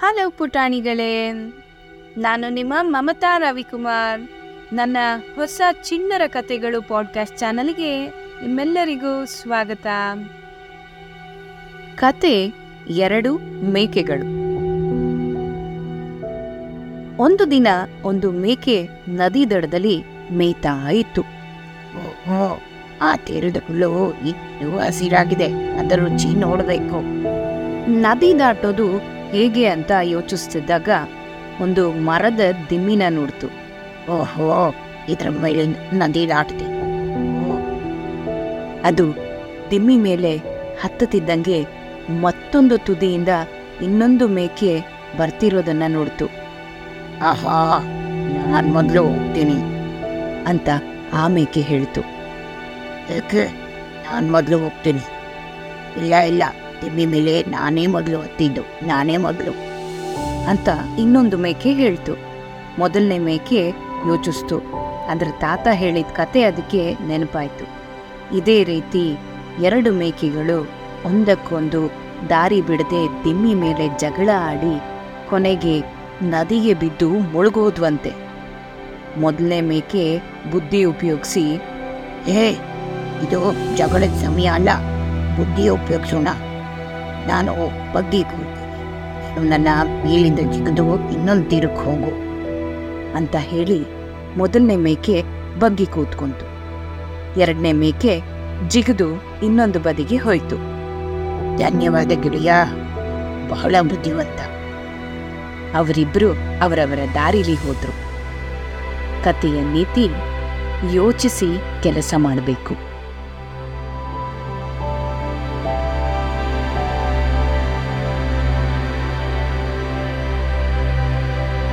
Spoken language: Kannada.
ಹಲೋ ಪುಟಾಣಿಗಳೇ, ನಾನು ನಿಮ್ಮ ಮಮತಾ ರವಿಕುಮಾರ್. ನನ್ನ ಹೊಸ ಚಿಣ್ಣರ ಕಥೆಗಳು ಪಾಡ್ಕಾಸ್ಟ್ ಚಾನಲ್ಗೆ ನಿಮ್ಮೆಲ್ಲರಿಗೂ ಸ್ವಾಗತ. ಕತೆ ಎರಡು ಮೇಕೆಗಳು. ಒಂದು ದಿನ ಒಂದು ಮೇಕೆ ನದಿ ದಡದಲ್ಲಿ ಮೇಯ್ತಾ ಇತ್ತು. ಆ ತೆರೆದ ಹುಲ್ಲು ಇನ್ನೂ ಹಸಿರಾಗಿದೆ. ಅದರ ರುಚಿ ನೋಡಬೇಕು. ನದಿ ದಾಟೋದು ಹೇಗೆ ಅಂತ ಯೋಚಿಸ್ತಿದ್ದಾಗ ಒಂದು ಮರದ ದಿಮ್ಮಿನ ನೋಡ್ತು. ಓಹೋ, ಇದ್ರ ಮೇಲೆ ನದಿ ದಾಟಿದೆ ಅದು ದಿಮ್ಮಿ ಮೇಲೆ ಹತ್ತುತ್ತಿದ್ದಂಗೆ ಮತ್ತೊಂದು ತುದಿಯಿಂದ ಇನ್ನೊಂದು ಮೇಕೆ ಬರ್ತಿರೋದನ್ನ ನೋಡ್ತು. ಆಹಾ, ನಾನು ಮೊದಲು ಹೋಗ್ತೀನಿ ಅಂತ ಆ ಮೇಕೆ ಹೇಳ್ತು. ನಾನು ಮೊದಲು ಹೋಗ್ತೀನಿ. ಇಲ್ಲ ಇಲ್ಲ. ತಿಮ್ಮಿ ಮೇಲೆ ನಾನೇ ಮೊದಲು ಹತ್ತಿದ್ದು, ನಾನೇ ಮೊದಲು ಅಂತ ಇನ್ನೊಂದು ಮೇಕೆ ಹೇಳ್ತು. ಮೊದಲನೇ ಮೇಕೆ ಯೋಚಿಸ್ತು. ಅದರ ತಾತ ಹೇಳಿದ ಕತೆ ಅದಕ್ಕೆ ನೆನಪಾಯಿತು. ಇದೇ ರೀತಿ ಎರಡು ಮೇಕೆಗಳು ಒಂದಕ್ಕೊಂದು ದಾರಿ ಬಿಡದೆ ದಿಮ್ಮಿ ಮೇಲೆ ಜಗಳ ಆಡಿ ಕೊನೆಗೆ ನದಿಗೆ ಬಿದ್ದು ಮುಳುಗೋದ್ವಂತೆ. ಮೊದಲನೇ ಮೇಕೆ ಬುದ್ಧಿ ಉಪಯೋಗಿಸಿ ಏ ಇದು ಜಗಳದ ಸಮಯ ಅಲ್ಲ, ಬುದ್ಧಿ ಉಪಯೋಗಿಸೋಣ. ನಾನು ಬಗ್ಗಿ ಕೂತು ನೀನು ನನ್ನ ಮೇಲಿಂದ ಜಿಗಿದು ಇನ್ನೊಂದು ತೀರಕ್ಕೆ ಹೋಗು ಅಂತ ಹೇಳಿ ಮೊದಲನೇ ಮೇಕೆ ಬಗ್ಗಿ ಕೂತ್ಕೊಂತು. ಎರಡನೇ ಮೇಕೆ ಜಿಗಿದು ಇನ್ನೊಂದು ಬದಿಗೆ ಹೋಯ್ತು. ಧನ್ಯವಾದ ಗಿಳಿಯ, ಬಹಳ ಬುದ್ಧಿವಂತ. ಅವರಿಬ್ರು ಅವರವರ ದಾರಿಲಿ ಹೋದ್ರು. ಕಥೆಯ ನೀತಿ ಯೋಚಿಸಿ ಕೆಲಸ ಮಾಡಬೇಕು.